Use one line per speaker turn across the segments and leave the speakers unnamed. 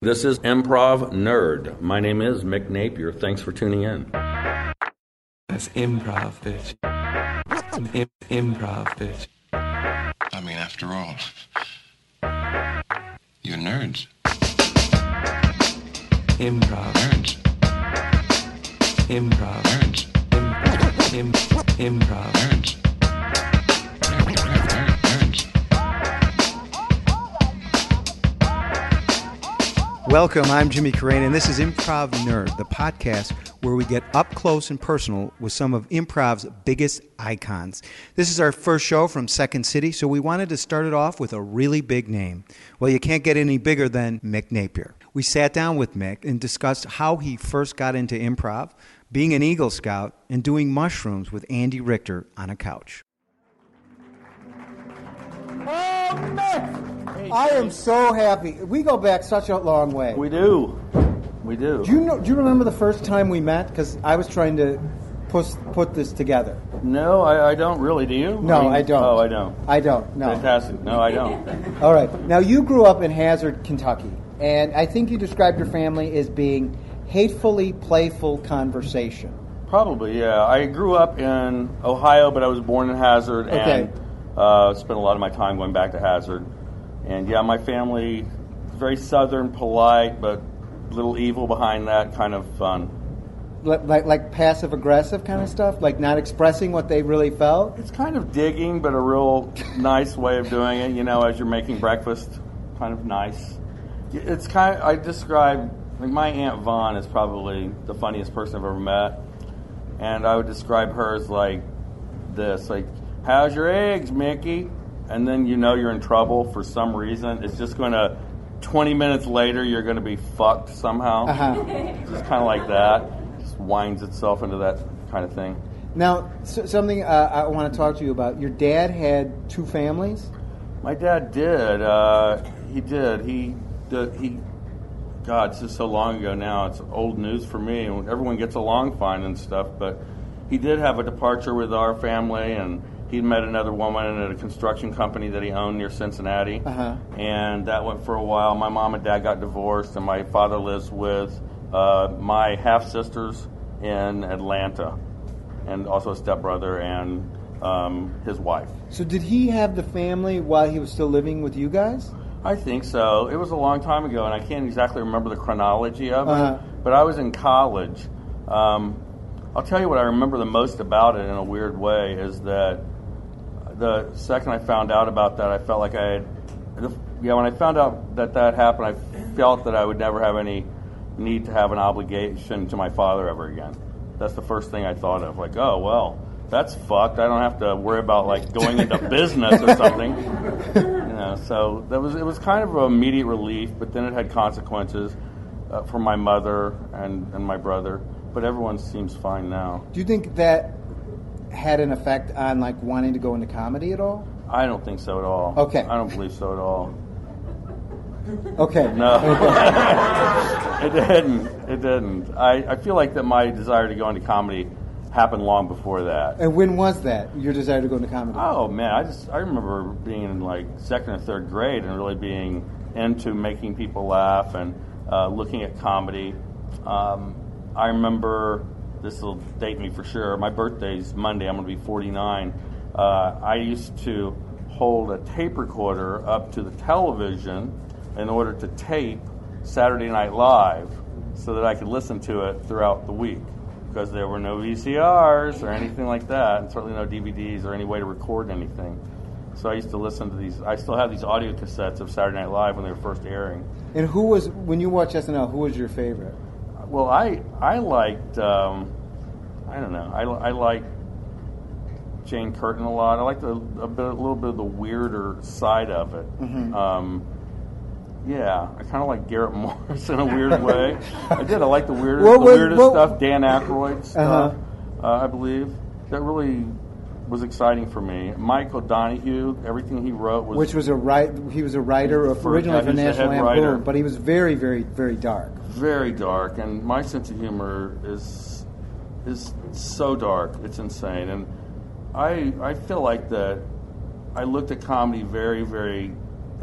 This is Improv Nerd. My name is Mick Napier. Thanks for tuning in.
That's improv, bitch. Im- improv, bitch.
I mean, after all, you're nerds.
Improv.
Nerds.
Improv.
Nerds.
Im- im- improv.
Nerds.
Welcome, I'm Jimmy Carrane, and this is Improv Nerd, the podcast where we get up close and personal with some of improv's biggest icons. This is our first show from Second City, so we wanted to start it off with a really big name. Well, you can't get any bigger than Mick Napier. We sat down with Mick and discussed how he first got into improv, being an Eagle Scout, and doing mushrooms with Andy Richter on a couch.
Oh, Mick! I am so happy. We go back such a long way.
We do. We do.
do you know? Do you remember the first time we met? Because I was trying to put put this together.
No, I, I don't really. Do you?
No,
mean-
I don't.
Oh, I don't.
I don't. No.
Fantastic. No, I don't.
All right. Now you grew up in Hazard, Kentucky, and I think you described your family as being hatefully playful conversation.
Probably, yeah. I grew up in Ohio, but I was born in Hazard
Okay.
and uh, spent a lot of my time going back to Hazard. And yeah, my family very southern, polite, but a little evil behind that, kind of fun.
Like, like, like passive aggressive kind of stuff, like not expressing what they really felt.
It's kind of digging, but a real nice way of doing it. You know, as you're making breakfast, kind of nice. It's kind of I describe like my aunt Vaughn is probably the funniest person I've ever met, and I would describe her as like this, like, "How's your eggs, Mickey?" And then you know you're in trouble for some reason. It's just going to. 20 minutes later, you're going to be fucked somehow.
Uh-huh.
Just kind of like that. Just winds itself into that kind of thing.
Now, so, something uh, I want to talk to you about. Your dad had two families.
My dad did. Uh, he did. He did. He. God, it's just so long ago now. It's old news for me. Everyone gets along fine and stuff, but he did have a departure with our family, and he met another woman at a construction company that he owned near Cincinnati,
Uh-huh.
and that went for a while. My mom and dad got divorced, and my father lives with uh, my half sisters in Atlanta, and also a stepbrother and um, his wife.
So, did he have the family while he was still living with you guys?
I think so. It was a long time ago, and I can't exactly remember the chronology of it.
Uh-huh.
But I was in college. Um, I'll tell you what I remember the most about it in a weird way is that the second I found out about that, I felt like I had. Yeah, when I found out that that happened, I felt that I would never have any need to have an obligation to my father ever again. That's the first thing I thought of. Like, oh well, that's fucked. I don't have to worry about like going into business or something. You know, so that was it was kind of an immediate relief, but then it had consequences uh, for my mother and, and my brother. But everyone seems fine now.
Do you think that had an effect on like wanting to go into comedy at all?
I don't think so at all.
Okay.
I don't believe so at all.
Okay.
No, it didn't. It didn't. I, I feel like that my desire to go into comedy happened long before that.
And when was that? Your desire to go into comedy?
Oh man, I just I remember being in like second or third grade and really being into making people laugh and uh, looking at comedy. Um, I remember this will date me for sure. My birthday's Monday. I'm going to be 49. Uh, I used to hold a tape recorder up to the television in order to tape Saturday Night Live so that I could listen to it throughout the week because there were no VCRs or anything like that, and certainly no DVDs or any way to record anything. So I used to listen to these. I still have these audio cassettes of Saturday Night Live when they were first airing.
And who was when you watched SNL? Who was your favorite?
Well, I I liked um, I don't know. I, I liked Jane Curtin a lot. I liked a, a bit a little bit of the weirder side of it. Um, yeah, I kind of like Garrett Morris in a weird way. I did. I like the weirdest,
What
the weirdest
what-
stuff. Dan Aykroyd stuff.
Uh-huh.
Uh, I believe that really was exciting for me. Michael O'Donoghue, everything he wrote was
Which was a write? He was a writer of originally for National. Lampoon, but he was very, very, very dark.
very dark, and my sense of humor is is so dark. It's insane, and I I feel like that. I looked at comedy very very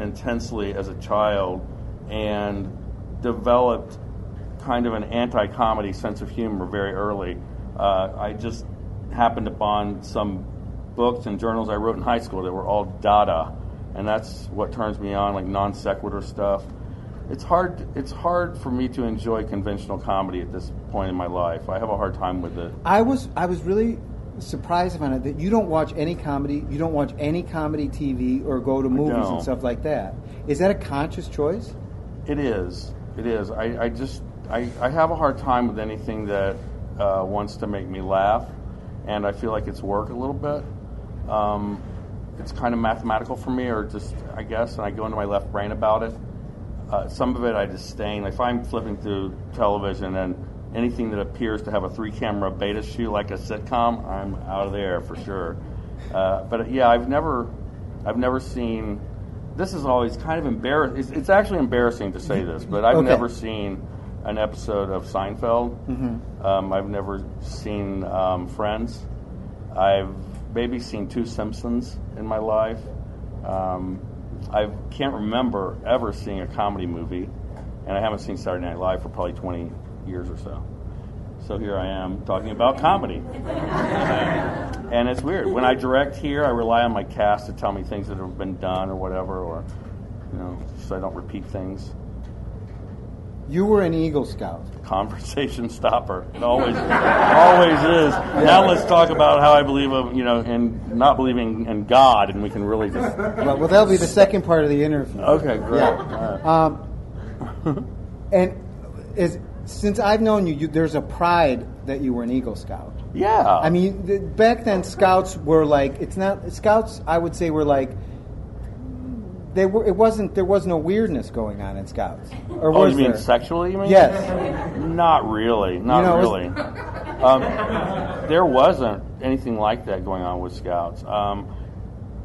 intensely as a child, and developed kind of an anti-comedy sense of humor very early. Uh, I just happened upon some books and journals I wrote in high school that were all Dada, and that's what turns me on, like non sequitur stuff. It's hard. It's hard for me to enjoy conventional comedy at this point in my life. I have a hard time with it.
I was I was really surprised to find that you don't watch any comedy, you don't watch any comedy TV or go to movies and stuff like that. Is that a conscious choice?
It is. It is. I, I just I, I have a hard time with anything that uh, wants to make me laugh, and I feel like it's work a little bit. Um, it's kind of mathematical for me, or just I guess, and I go into my left brain about it. Uh, some of it I disdain. If I'm flipping through television and anything that appears to have a three-camera beta shoot like a sitcom, I'm out of there for sure. Uh, but yeah, I've never, I've never seen. This is always kind of embarrassing. It's, it's actually embarrassing to say this, but I've
Okay.
never seen an episode of Seinfeld. Um, I've never seen um, Friends. I've maybe seen two Simpsons in my life. Um, I can't remember ever seeing a comedy movie, and I haven't seen Saturday Night Live for probably 20 years or so. So here I am talking about comedy. and it's weird. When I direct here, I rely on my cast to tell me things that have been done or whatever, or, you know, so I don't repeat things.
You were an Eagle Scout.
Conversation stopper. It always, always is. Now let's talk about how I believe, of, you know, in not believing in God, and we can really just.
Well, well, that'll be the second part of the interview.
Okay, great.
Yeah.
Right.
Um, and is since I've known you, you, there's a pride that you were an Eagle Scout.
Yeah.
I mean, back then, Scouts were like it's not Scouts. I would say were like they were. It wasn't. There was no weirdness going on in Scouts. Or
Oh,
was
you mean
there?
sexually? You mean?
Yes.
Not really. Not
You know,
really. um, there wasn't anything like that going on with Scouts. Um,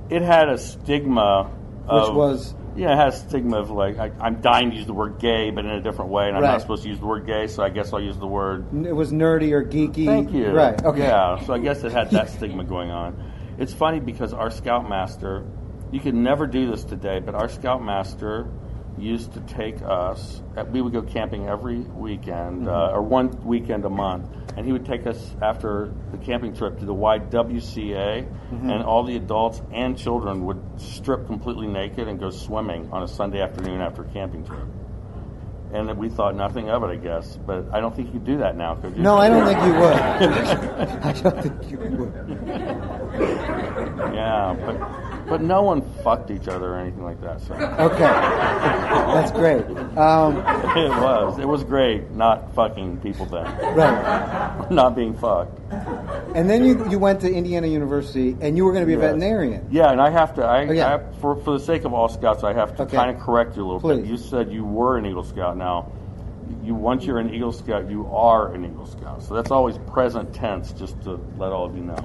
it had a stigma.
Which was?
Yeah, it had a stigma of like I, I'm dying to use the word gay, but in a different way, and I'm
Right.
not supposed to use the word gay, so I guess I'll use the word
It was nerdy or geeky.
Thank you.
Right. Okay.
Yeah. So I guess it had that stigma going on. It's funny because our scoutmaster, you could never do this today, but our scoutmaster used to take us. uh, We would go camping every weekend, uh, or one weekend a month, and he would take us after the camping trip to the YWCA, and all the adults and children would strip completely naked and go swimming on a Sunday afternoon after a camping trip. And we thought nothing of it, I guess. But I don't think you could do that now, could you?
No, I don't think you would. I don't think you would.
Yeah, but but no one fucked each other or anything like that. So
Okay. That's great. Um,
it was it was great not fucking people then,
right.
not being fucked.
And then you you went to Indiana University, and you were going to be a veterinarian.
Yeah, and I have to. I,
Oh, yeah.
I for for the sake of all scouts, I have to
Okay.
kind of correct you a little
Please.
bit. You said you were an Eagle Scout. Now, you once you're an Eagle Scout, you are an Eagle Scout. So that's always present tense, just to let all of you know.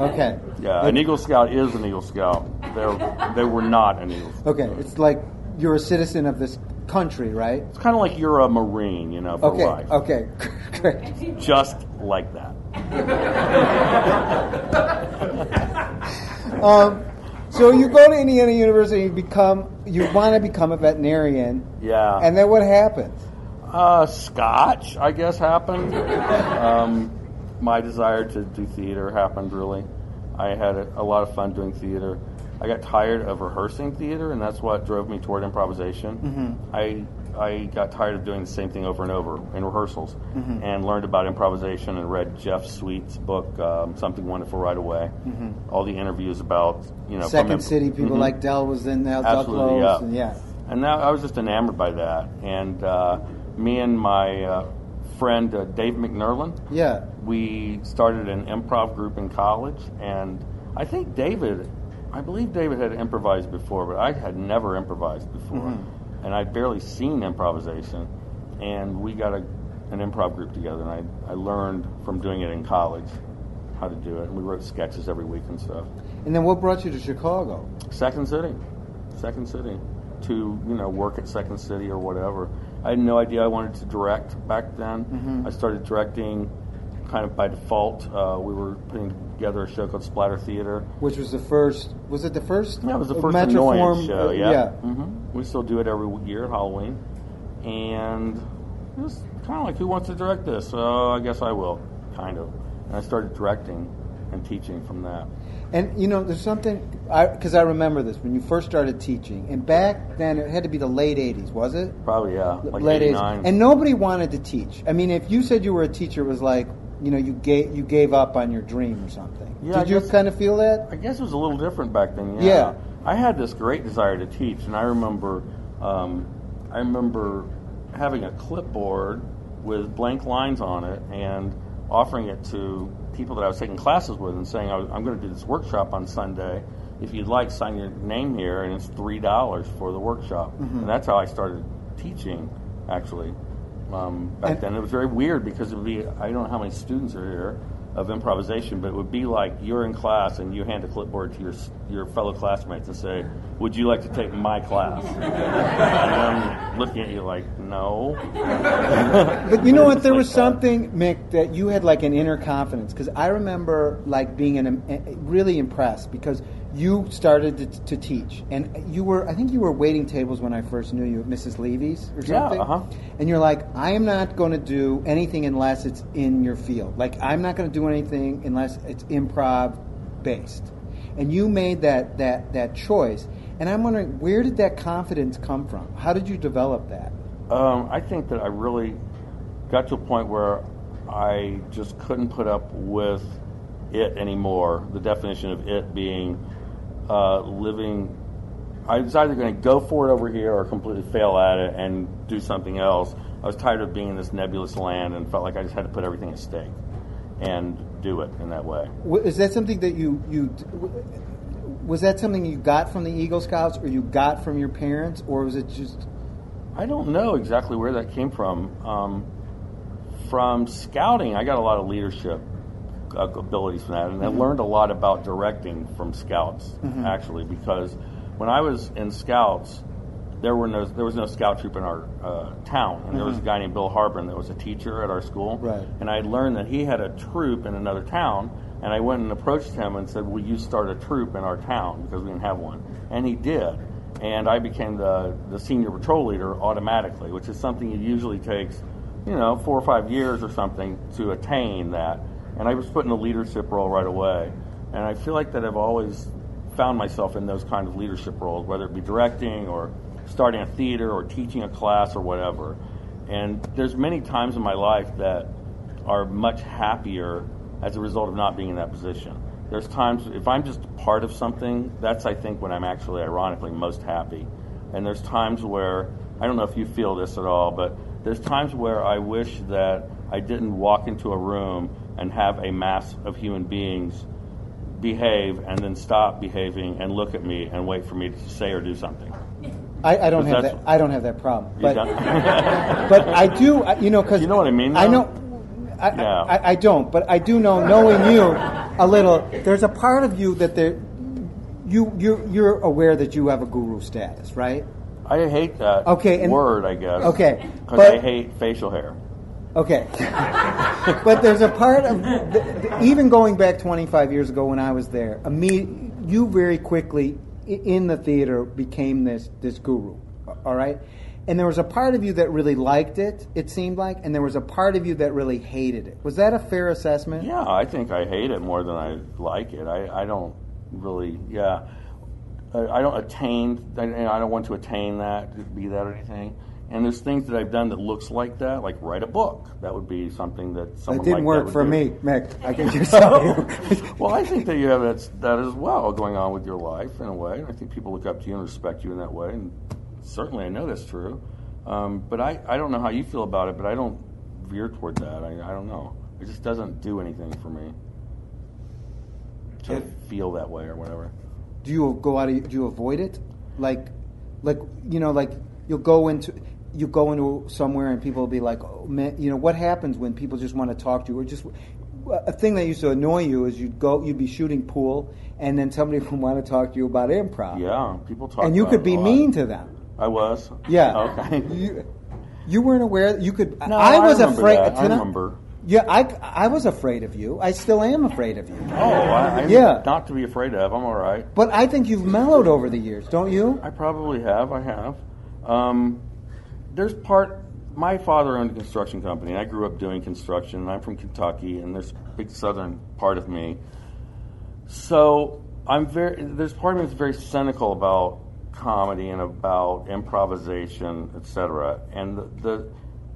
Okay.
Yeah, an Eagle Scout is an Eagle Scout. They they were not an Eagle. Scout.
Okay. It's like you're a citizen of this country, right?
It's kind of like you're a Marine, you know, for
Okay.
life.
Okay. Great.
Just like that.
Um, so you go to Indiana University, you become you want to become a veterinarian,
Yeah.
and then what happens?
Uh, Scotch, I guess, happened. um, my desire to do theater happened, really. I had a, a lot of fun doing theater. I got tired of rehearsing theater, and that's what drove me toward improvisation. I I got tired of doing the same thing over and over in rehearsals, and learned about improvisation and read Jeff Sweet's book, um, Something Wonderful Right Away. All the interviews about you know
Second
imp-
City, people
Mhm.
like Del was in there,
Absolutely,
Ducklows,
yeah.
and yeah.
And that, I was just enamored by that. And uh, me and my uh, friend uh, Dave McNerlin,
Yeah.
we started an improv group in college. And I think David, I believe David had improvised before, but I had never improvised before.
Mm-hmm.
And I'd barely seen improvisation. And we got a, an improv group together, and I, I learned from doing it in college how to do it. And we wrote sketches every week and stuff.
And then what brought you to Chicago?
Second City, Second City, to you know work at Second City or whatever. I had no idea I wanted to direct back then.
Mm-hmm.
I started directing kind of by default. Uh, we were putting together a show called Splatter Theater.
Which was the first? Was it the first?
That was the
uh,
first Metraform, show.
uh,
Yeah,
yeah.
hmm we still do it every year at Halloween, and it was kind of like, who wants to direct this? So I guess I will, kind of. And I started directing and teaching from that.
And you know, there's something because I, remember this when you first started teaching, and back then it had to be the late '80s, was it?
Probably yeah, like
late
89.
and nobody wanted to teach. I mean, if you said you were a teacher, it was like you know you gave you gave up on your dream or something.
Yeah, I
Did you
guess-
kind of feel that?
I guess it was a little different back then. Yeah.
Yeah.
I had this great desire to teach, and I remember, um, I remember having a clipboard with blank lines on it and offering it to people that I was taking classes with, and saying, "I'm going to do this workshop on Sunday. If you'd like, sign your name here, and it's three dollars for the workshop." And that's how I started teaching, actually. Um, back
And-
then, it was very weird because it would be I don't know how many students are here of improvisation, but it would be like you're in class and you hand a clipboard to your your fellow classmates and say, "Would you like to take my class?" and I'm looking at you like, "No."
But you know what? There
like
was
that.
something, Mick, that you had like an inner confidence because I remember like being an, really impressed because you started to, to teach and you were I think you were waiting tables when I first knew you at Mrs. Levy's or
Yeah,
something.
uh-huh.
And you're like, I am not going to do anything unless it's in your field. Like I'm not going to do anything unless it's improv based. And you made that that that choice. And I'm wondering where did that confidence come from? How did you develop that?
Um, I think that I really got to a point where I just couldn't put up with it anymore. The definition of it being uh, living. I was either going to go for it over here or completely fail at it and do something else. I was tired of being in this nebulous land and felt like I just had to put everything at stake and do it in that way.
Wa- Is that something that you you was that something you got from the Eagle Scouts, or you got from your parents, or was it just?
I don't know exactly where that came from. Um, from scouting, I got a lot of leadership Uh, abilities from that, and I mm-hmm. learned a lot about directing from scouts mm-hmm. actually because when I was in scouts, there were no there was no scout troop in our uh, town, and there was a mm-hmm. guy named Bill Harbin that was a teacher at our school,
Right.
and I learned that he had a troop in another town, and I went and approached him and said, "Will you start a troop in our town? Because we didn't have one?" And he did, and I became the the senior patrol leader automatically, which is something it usually takes, you know, four or five years or something to attain that. And I was put in a leadership role right away, and I feel like that I've always found myself in those kind of leadership roles, whether it be directing or starting a theater or teaching a class or whatever. And there's many times in my life that are much happier as a result of not being in that position. There's times if I'm just part of something, that's I think when I'm actually ironically most happy. And there's times where I don't know if you feel this at all, but there's times where I wish that I didn't walk into a room and have a mass of human beings behave and then stop behaving and look at me and wait for me to say or do something.
I, I don't have that. I don't have that problem. But but I do. You know, because
You know what I mean,
I know. I,
Yeah.
I, I don't, but I do know, knowing you a little. There's a part of you that there, you you're you're aware that you have a guru status, right?
I hate that
Okay, and-
word, I guess.
Okay,
Because I hate facial hair.
Okay. but there's a part of, the, the, even going back 25 years ago when I was there, imme- you very quickly in the theater became this, this guru, all right? And there was a part of you that really liked it, it seemed like, and there was a part of you that really hated it. Was that a fair assessment?
Yeah, I think I hate it more than I like it. I, I don't really, yeah. I, I don't attain, I, I don't want to attain that, be that or anything. And there's things that I've done that looks like that, like write a book. That would be something that
It
someone
didn't
like
work for
would
me. Mick. I can just tell you.
well, I think that you have that, that as well going on with your life in a way. And I think people look up to you and respect you in that way. And certainly I know that's true. Um, but I, I don't know how you feel about it, but I don't veer toward that. I, I don't know. It just doesn't do anything for me to
If-
feel that way or whatever.
do you go out of do you avoid it like like you know like you'll go into you go into somewhere and people will be like oh man you know what happens when people just want to talk to you or just a thing that used to annoy you is you'd go you'd be shooting pool and then somebody would want to talk to you about improv
Yeah, people talk
and you could be mean to them
I was?
yeah
Okay.
you, you weren't aware that you could
No,
I was
remember
afraid
that. I remember.
yeah I, I was afraid of you I still am afraid of you
Oh, I, I'm
Yeah.
not to be afraid of. I'm all right.
but I think you've mellowed over the years don't you
I probably have. I have. Um, there's part. My father owned a construction company, and I grew up doing construction. And I'm from Kentucky, and there's a big southern part of me. So I'm very. There's part of me that's very cynical about comedy and about improvisation, etc. And the, the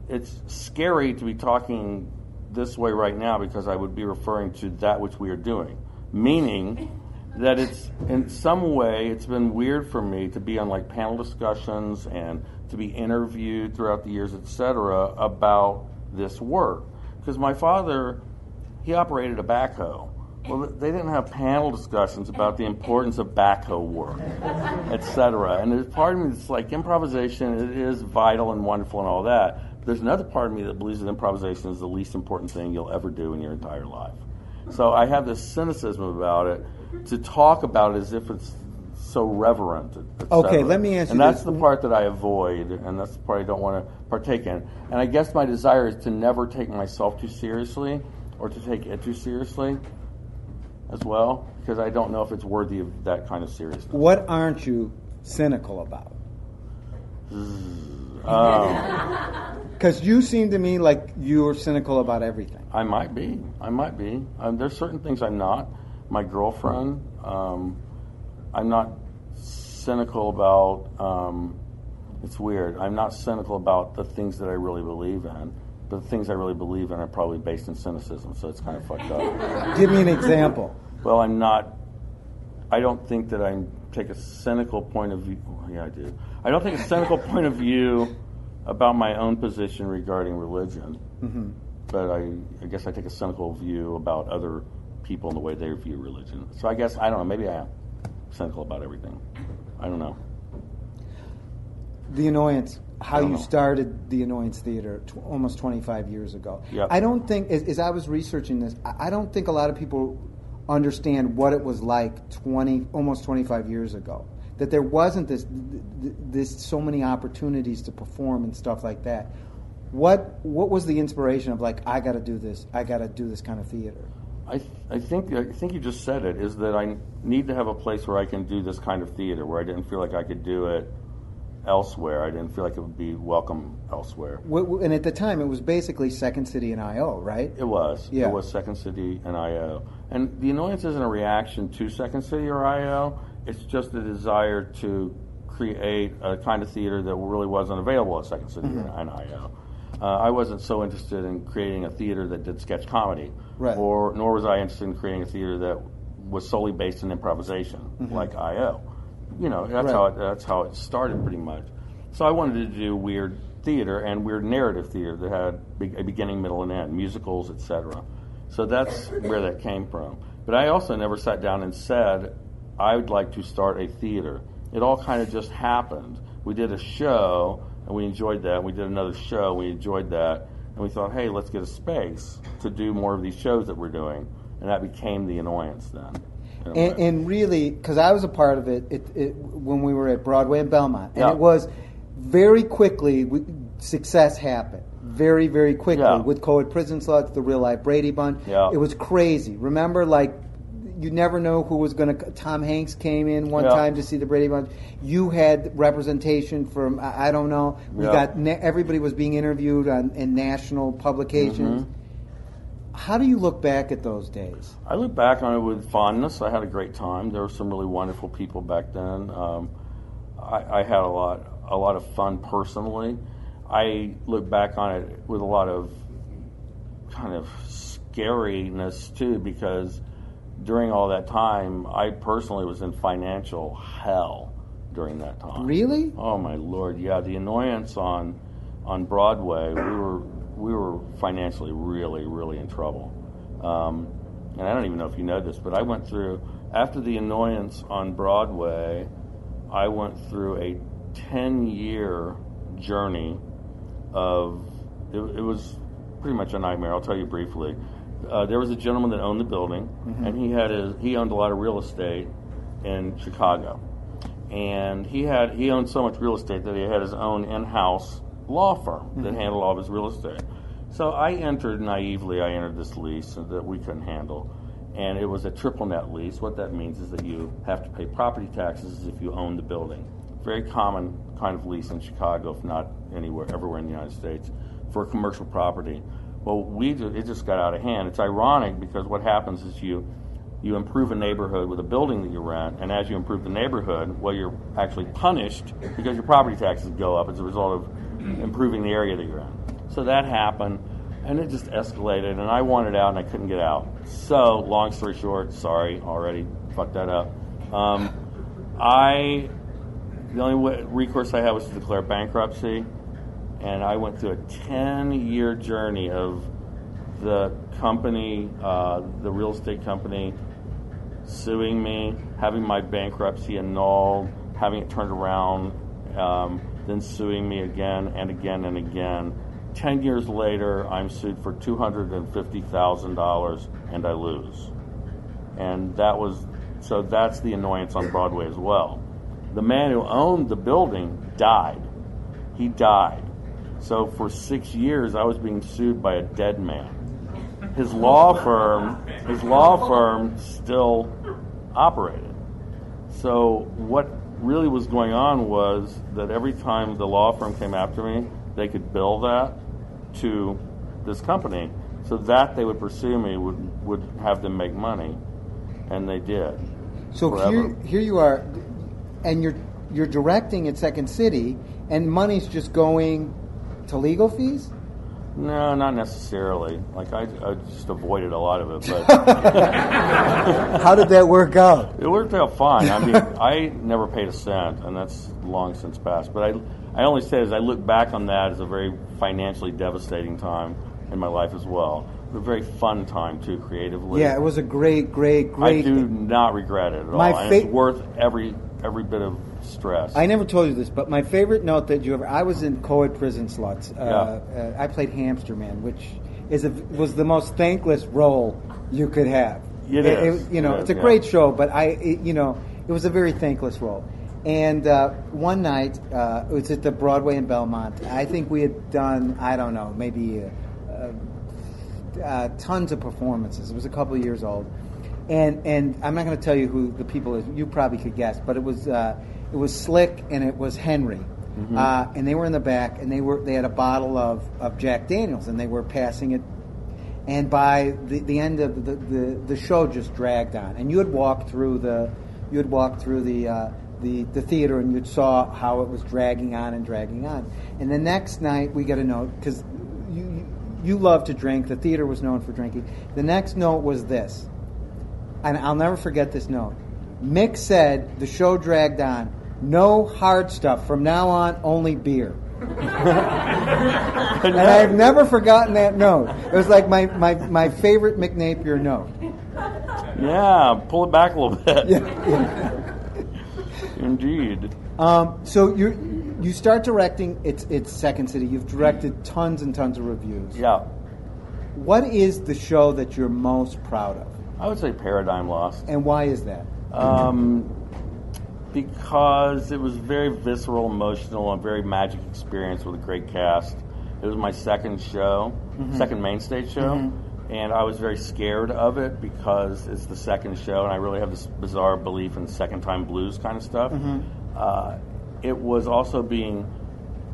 it's scary to be talking this way right now because I would be referring to that which we are doing, meaning that it's in some way it's been weird for me to be on like panel discussions and to be interviewed throughout the years, etc. about this work because my father he operated a backhoe. Well, they didn't have panel discussions about the importance of backhoe work, etc. And there's part of me that's like improvisation. It is vital and wonderful and all that. But there's another part of me that believes that improvisation is the least important thing you'll ever do in your entire life. So I have this cynicism about it to talk about it as if it's so reverent. et
Okay, let me ask you.
And
you
that's
this.
the part that I avoid, and that's the part I don't want to partake in. And I guess my desire is to never take myself too seriously or to take it too seriously as well, because I don't know if it's worthy of that kind of seriousness.
What aren't you cynical about?
Um,
Because you seem to me like you're cynical about everything.
I might be. I might be. Um, there's certain things I'm not. My girlfriend, um, I'm not cynical about. Um, it's weird. I'm not cynical about the things that I really believe in. But the things I really believe in are probably based in cynicism, so it's kind of fucked up.
Give me an example.
Well, I'm not. I don't think that I take a cynical point of view. well, yeah, I do. I don't take a cynical point of view about my own position regarding religion.
Mm-hmm.
But I, I guess I take a cynical view about other people and the way they view religion. So I guess I don't know. Maybe I am cynical about everything. I don't know.
The Annoyance, how you
know.
started the Annoyance Theater tw- almost 25 years ago.
Yep.
I don't think, as, as I was researching this, I, I don't think a lot of people understand what it was like 20, almost 25 years ago. That there wasn't this, th- th- this so many opportunities to perform and stuff like that. What what was the inspiration of like I got to do this? I got to do this kind of theater.
I, th- I think I think you just said it is that I need to have a place where I can do this kind of theater where I didn't feel like I could do it elsewhere. I didn't feel like it would be welcome elsewhere.
Wh- wh- And at the time, it was basically Second City and IO, right?
It was.
Yeah.
It was Second City and IO. And the annoyance isn't a reaction to Second City or IO. It's just a desire to create a kind of theater that really wasn't available at Second City
Mm-hmm.
and IO. Uh, I wasn't so interested in creating a theater that did sketch comedy,
Right.
or nor was I interested in creating a theater that was solely based in improvisation, like IO. You know, that's
Mm-hmm. Right.
how it, that's how it started pretty much. So I wanted to do weird theater and weird narrative theater that had be- a beginning, middle, and end, musicals, etc. So that's where that came from. But I also never sat down and said I would like to start a theater. It all kind of just happened. We did a show and we enjoyed that. We did another show, we enjoyed that, and we thought, hey, let's get a space to do more of these shows that we're doing, and that became the annoyance then.
And, and really, because I was a part of it, it, it when we were at Broadway and Belmont, and
Yeah.
it was very quickly we, success happened. Very, very quickly
Yeah.
with Coed Prison Sluts, the Real Life Brady Bunch.
Yeah.
It was crazy. Remember, like you never know who was going to. Tom Hanks came in one
Yeah.
time to see the Brady Bunch. You had representation from I, I don't know. We
Yeah.
got everybody was being interviewed on in national publications.
Mm-hmm.
How do you look back at those days?
I look back on it with fondness. I had a great time. There were some really wonderful people back then. Um, I, I had a lot, a lot of fun personally. I look back on it with a lot of kind of scariness too, because during all that time, I personally was in financial hell during that time.
Really?
Oh my lord, yeah. The annoyance on on Broadway, we were we were financially really really in trouble. Um, and I don't even know if you know this, but I went through after the annoyance on Broadway, I went through a ten year journey of it, it was pretty much a nightmare. I'll tell you briefly. Uh, there was a gentleman that owned the building, and he had his he owned a lot of real estate in Chicago and he had he owned so much real estate that he had his own in-house law firm that handled all of his real estate. So I entered naively. I entered this lease that we couldn't handle, and it was a triple net lease. What that means is that you have to pay property taxes if you own the building very common kind of lease in Chicago, if not anywhere, everywhere in the United States, for commercial property. Well, we ju- it just got out of hand. It's ironic because what happens is you you improve a neighborhood with a building that you rent, and as you improve the neighborhood, well, you're actually punished because your property taxes go up as a result of improving the area that you're in. So that happened, and it just escalated, and I wanted out, and I couldn't get out. So, long story short, sorry, already fucked that up. Um, I the only way, recourse I had was to declare bankruptcy, and I went through a 10 year journey of the company, uh, the real estate company, suing me, having my bankruptcy annulled, having it turned around, um, then suing me again and again and again. 10 years later, I'm sued for $250,000 and I lose. And that was, so that's the annoyance on Broadway as well. The man who owned the building died. He died. So for six years, I was being sued by a dead man. His law firm, his law firm still operated. So what really was going on was that every time the law firm came after me, they could bill that to this company, so that they would pursue me would would have them make money, and they did.
So
forever.
here, here you are, and you're you're directing at Second City, and money's just going to legal fees.
No, not necessarily. Like I, I just avoided a lot of it, but
How did that work out?
it worked out fine. I mean, I never paid a cent, and that's long since passed. But I, I only say as I look back on that as a very financially devastating time in my life as well. But a very fun time too, creatively.
Yeah, it was a great, great, great.
I do not regret it at
My
all. and
fa-
it's worth every every bit of stress.
I never told you this, but my favorite note that you ever. I was in co-ed prison sluts. Uh, uh, I played Hamster Man, which is a, was the most thankless role you could have.
It is.
you know,
It
it's a
yeah.
great show, but I, it, you know, it was a very thankless role. And uh, one night, uh, it was at the Broadway in Belmont. I think we had done, I don't know, maybe uh, uh, tons of performances. It was a couple of years old, and and I'm not going to tell you who the people is. You probably could guess, but it was uh, it was Slick and it was Henry, uh, and they were in the back, and they were they had a bottle of, of Jack Daniels, and they were passing it. And by the, the end of the, the the show, just dragged on, and you would walk through the you would walk through the. Uh, the, the theater and you'd saw how it was dragging on and dragging on. And the next night we got a note because you, you you love to drink. The theater was known for drinking. The next note was this, and I'll never forget this note. Mick said the show dragged on. No hard stuff from now on. Only beer. and I've never forgotten that note. It was like my, my, my favorite Mick Napier note.
yeah, pull it back a little bit.
Yeah, yeah.
Indeed.
Um, so you you start directing. It's it's Second City. You've directed tons and tons of revues.
Yeah.
What is the show that you're most proud of,
I would say Paradigm Lost.
and why is that?
Um, because it was very visceral, emotional, and very magic experience with a great cast. It was my second show, second main stage show, and I was very scared of it because it's the second show, and I really have this bizarre belief in second time blues kind of stuff. Uh, it was also being,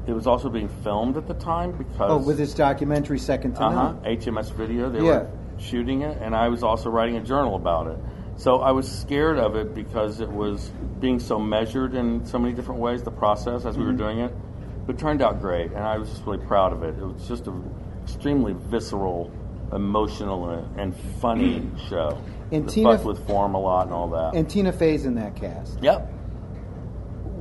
it was also being filmed at the time because
Oh, with this documentary, Second time,
uh huh. HMS Video. They
Yeah.
were shooting it, and I was also writing a journal about it. So I was scared of it because it was being so measured in so many different ways. The process as we
Mm-hmm.
were doing it, but it turned out great, and I was just really proud of it. It was just an extremely visceral, emotional, and, funny show.
And
It
Tina-
with form a lot and all that.
And Tina Fey's in that cast.
yep.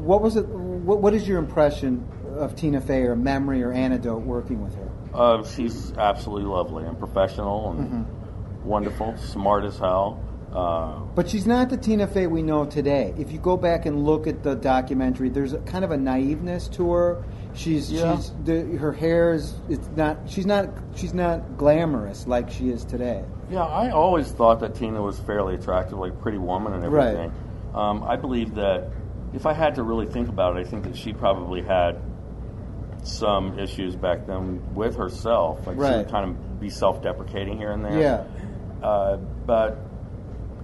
What was it? What, what is your impression of Tina Fey, or memory, or anecdote working with her?
Uh, she's absolutely lovely and professional and
Mm-hmm.
wonderful, smart as hell. Uh,
But she's not the Tina Fey we know today. If you go back and look at the documentary, there's a, kind of a naiveness to her. She's
Yeah.
she's the, her hair is it's not she's not she's not glamorous like she is today.
Yeah, I always thought that Tina was fairly attractive, like Pretty Woman and
Right.
everything. Um, I believe that if I had to really think about it, I think that she probably had some issues back then with herself. Like she would kind of be self-deprecating here and there.
Yeah.
Uh, but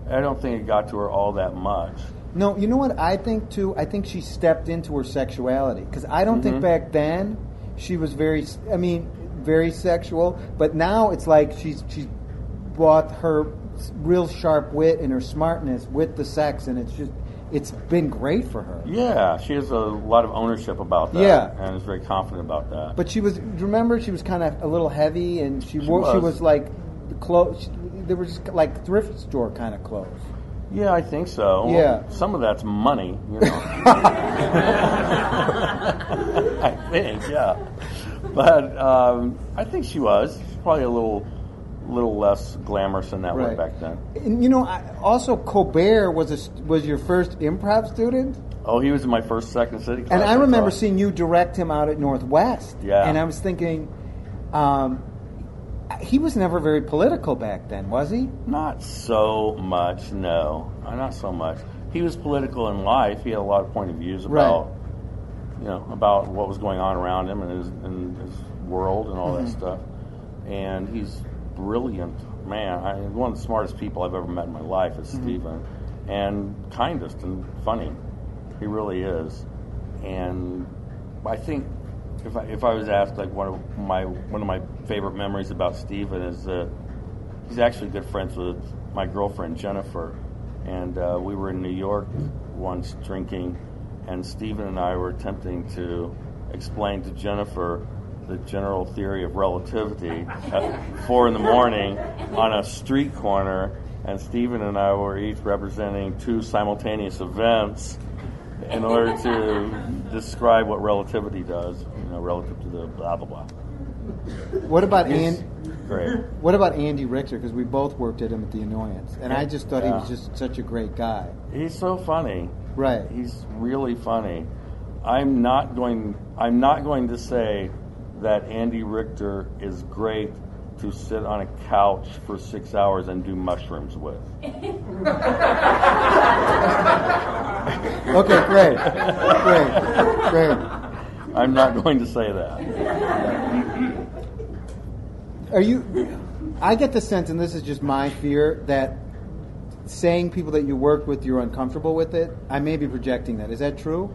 I don't think it got to her all that much.
No, you know what I think too. I think she stepped into her sexuality because I don't think
Mhm.
back then she was very. I mean, very sexual. But now it's like she's she's brought her real sharp wit and her smartness with the sex, and it's just it's been great for her.
Yeah, she has a lot of ownership about that.
Yeah.
and is very confident about that.
But she was. Remember, she was kind of a little heavy, and she,
She
wore. She
was.
was like the clothes. They were just like thrift store kind of clothes.
yeah, I think so.
Yeah.
some of that's money, you know. I think, yeah. But um, I think she was She's probably a little, little less glamorous in that way
Right.
back then.
And you know, I, also Colbert was a, was your first improv student.
Oh, he was in my first Second City class.
And I remember seeing you direct him out at Northwest.
Yeah.
And I was thinking, um, he was never very political back then, was he?
Not so much, no. Uh, Not so much. He was political in life. He had a lot of point of views about, you know, about what was going on around him and his, and his world and all that stuff. And he's brilliant, man. I, one of the smartest people I've ever met in my life is Stephen, and kindest and funny. He really is. And I think if I, if I was asked like one of my one of my favorite memories about Stephen is that he's actually good friends with my girlfriend Jennifer, and uh, we were in New York once drinking, and Stephen and I were attempting to explain to Jennifer the general theory of relativity at four in the morning on a street corner, and Stephen and I were each representing two simultaneous events in order to describe what relativity does, you know, relative to the blah blah blah.
What about Andy?
Great.
What about Andy Richter? Because we both worked at him at the Annoyance, and I just thought he was just such a great guy.
He's so funny.
Right.
He's really funny. I'm not going. I'm not going to say that Andy Richter is great to sit on a couch for six hours and do mushrooms with.
Okay, great, great, great.
I'm not going to say that.
Are you? I get the sense, and this is just my fear, that saying people that you work with you're uncomfortable with it. I may be projecting that. Is that true?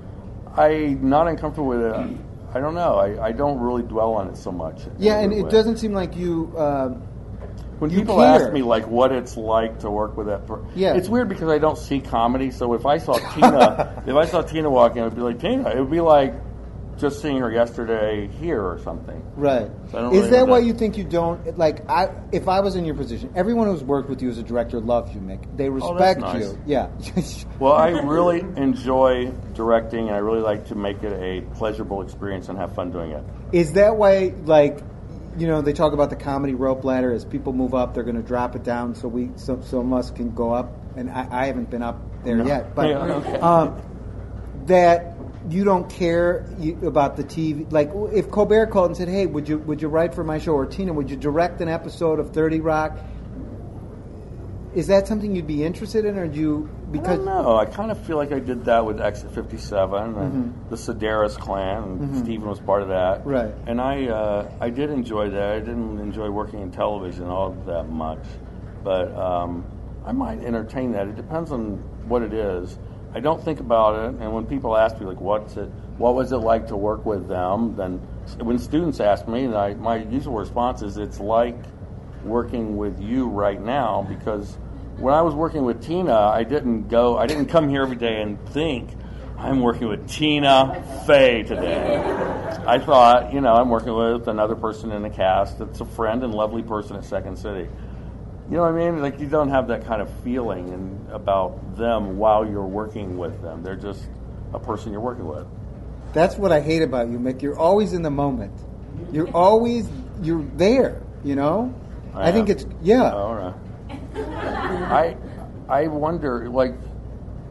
I'm not uncomfortable with it. I don't know. I, I don't really dwell on it so much.
Yeah, and
good
it
way.
doesn't seem like you. Uh,
When
You
people
care.
ask me like what it's like to work with that, person,
Yeah.
it's weird because I don't see comedy. So if I saw Tina, if I saw Tina walking, I'd be like Tina. It would be like just seeing her yesterday here or something.
Right.
So
Is
really
that why
that-
you think you don't like? I if I was in your position, everyone who's worked with you as a director loves you, Mick. They
Oh,
respect
nice.
you. Yeah.
Well, I really enjoy directing, and I really like to make it a pleasurable experience and have fun doing it.
Is that why, like, you know, they talk about the comedy rope ladder. As people move up, they're going to drop it down so we so so us can go up. And I, I haven't been up there
No.
yet, but
Yeah, okay.
um, that you don't care you, about the TV. Like, if Colbert called and said, "Hey, would you would you write for my show?" or Tina, would you direct an episode of Thirty Rock? Is that something you'd be interested in, or do you because
don't. I kind of feel like I did that with Exit 57 and
Mm-hmm.
the Sedaris clan, and Stephen was part of that.
Right.
And I, uh, I did enjoy that. I didn't enjoy working in television all that much, but um, I might entertain that. It depends on what it is. I don't think about it, and when people ask me like, "What's it? What was it like to work with them?" Then when students ask me, and I, my usual response is, "It's like working with you right now because when I was working with Tina, I didn't go, I didn't come here every day and think I'm working with Tina Fey today. I thought, you know, I'm working with another person in the cast that's a friend and lovely person at Second City. You know what I mean? Like you don't have that kind of feeling and about them while you're working with them. They're just a person you're working with.
That's what I hate about you, Mick. You're always in the moment. You're always you're there. You know. I, think
am.
it's yeah.
Oh, all right. I I wonder like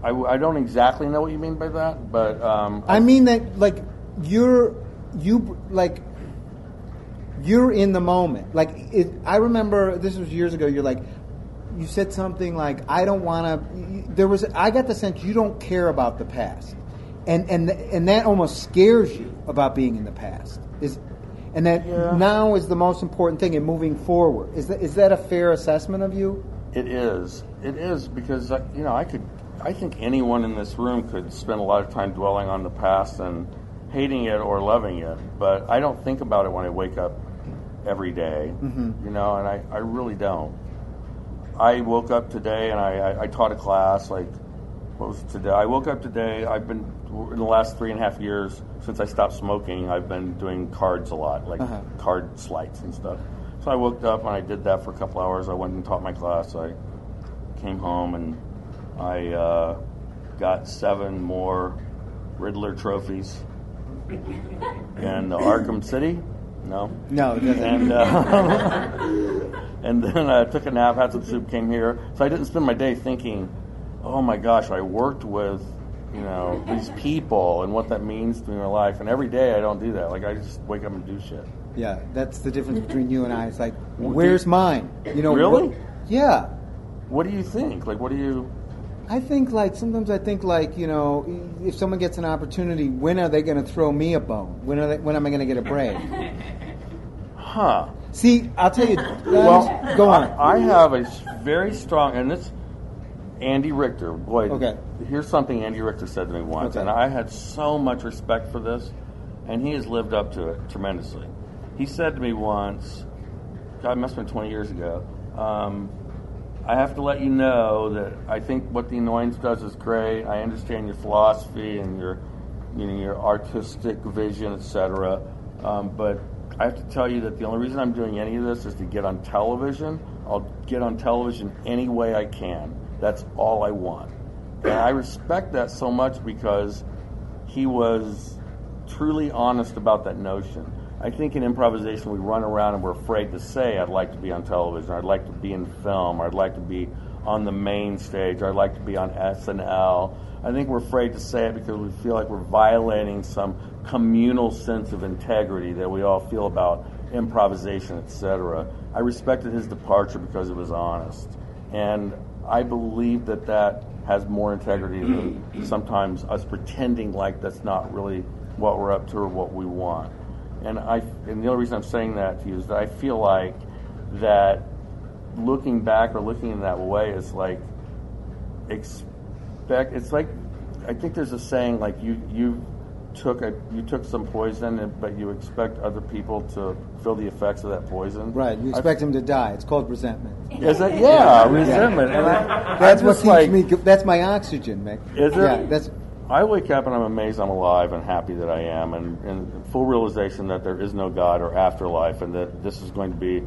I, I don't exactly know what you mean by that, but um,
I mean that like you're you like you're in the moment. Like it, I remember this was years ago. You're like you said something like I don't want to. There was I got the sense you don't care about the past, and and and that almost scares you about being in the past. Is and that
Yeah.
now is the most important thing in moving forward. Is that is that a fair assessment of you?
It is. It is because uh, you know I could I think anyone in this room could spend a lot of time dwelling on the past and hating it or loving it, but I don't think about it when I wake up every day, you know, and I, I really don't. I woke up today and I, I, I taught a class like what was today? I woke up today. I've been in the last three and a half years since I stopped smoking. I've been doing cards a lot, like
Uh-huh.
card sleights and stuff. So I woke up and I did that for a couple hours. I went and taught my class. I came home and I uh, got seven more Riddler trophies in Arkham City. No,
No, it doesn't.
and uh, and then I took a nap, had some soup, came here. So I didn't spend my day thinking, oh my gosh, I worked with you know these people and what that means to my life. And every day I don't do that. Like I just wake up and do shit.
Yeah, that's the difference between you and I. It's like, where's mine? You know,
Really?
what- yeah.
What do you think? Like, what do you?
I think like sometimes I think like you know if someone gets an opportunity, when are they going to throw me a bone? When are they, when am I going to get a break?
Huh?
See, I'll tell you.
Well, um,
go on.
I, I have a very strong, and this Andy Richter. Boy,
Okay.
here's something Andy Richter said to me once,
Okay.
and I had so much respect for this, and he has lived up to it tremendously. He said to me once, God, it must have been 20 years ago. Um, I have to let you know that I think what the annoyance does is great. I understand your philosophy and your, you know, your artistic vision, etc. Um, but I have to tell you that the only reason I'm doing any of this is to get on television. I'll get on television any way I can. That's all I want, and I respect that so much because he was truly honest about that notion. I think in improvisation we run around and we're afraid to say, I'd like to be on television, I'd like to be in film, I'd like to be on the main stage, I'd like to be on SNL. I think we're afraid to say it because we feel like we're violating some communal sense of integrity that we all feel about improvisation, etc. I respected his departure because it was honest. And I believe that that has more integrity than sometimes us pretending like that's not really what we're up to or what we want. And I, and the only reason I'm saying that to you is that I feel like that looking back or looking in that way is like expect. It's like I think there's a saying like you you took a you took some poison, but you expect other people to feel the effects of that poison.
right, you
I-
expect him to die. It's called resentment.
Is that yeah, resentment? And I,
That's
I'm
what keeps
like,
me. That's my oxygen, Mick.
Is it?
Yeah, that's
I wake up and I'm amazed I'm alive and happy that I am, and, and full realization that there is no God or afterlife, and that this is going to be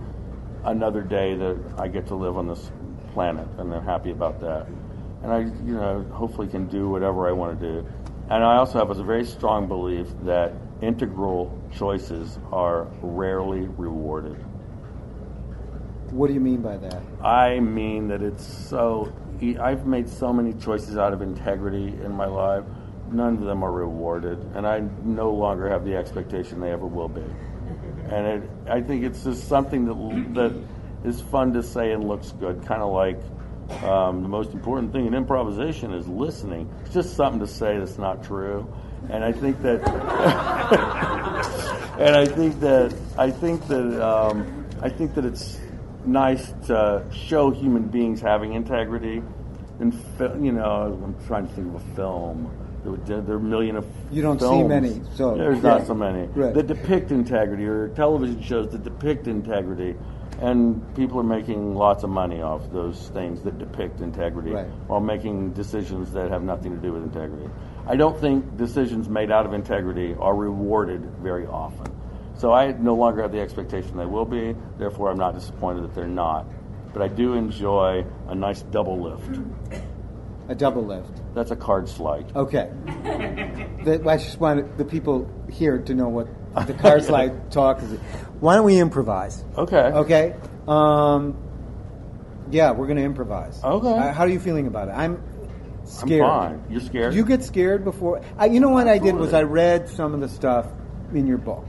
another day that I get to live on this planet, and I'm happy about that. And I, you know, hopefully can do whatever I want to do. And I also have a very strong belief that integral choices are rarely rewarded.
what do you mean by that?
I mean that it's so. I've made so many choices out of integrity in my life. None of them are rewarded, and I no longer have the expectation they ever will be. And it, I think it's just something that that is fun to say and looks good. Kind of like um, the most important thing in improvisation is listening. It's just something to say that's not true, and I think that. and I think that I think that um, I think that it's nice to show human beings having integrity. And you know, I'm trying to think of a film. There, are a million of
You don't see many, so-
there's
yeah.
not so many
Right.
that depict integrity, or television shows that depict integrity, and people are making lots of money off those things that depict integrity
Right.
while making decisions that have nothing to do with integrity. I don't think decisions made out of integrity are rewarded very often. So I no longer have the expectation they will be. Therefore, I'm not disappointed that they're not. But I do enjoy a nice double lift.
A double lift.
That's a card slide.
Okay. that, I just wanted the people here to know what the card slide talk is. Why don't we improvise?
Okay.
Okay. Um, yeah, we're going to improvise.
Okay.
Uh, how are you feeling about it? I'm scared.
I'm fine. You're scared?
Do you get scared before? I, you know what I did was I read some of the stuff in your book.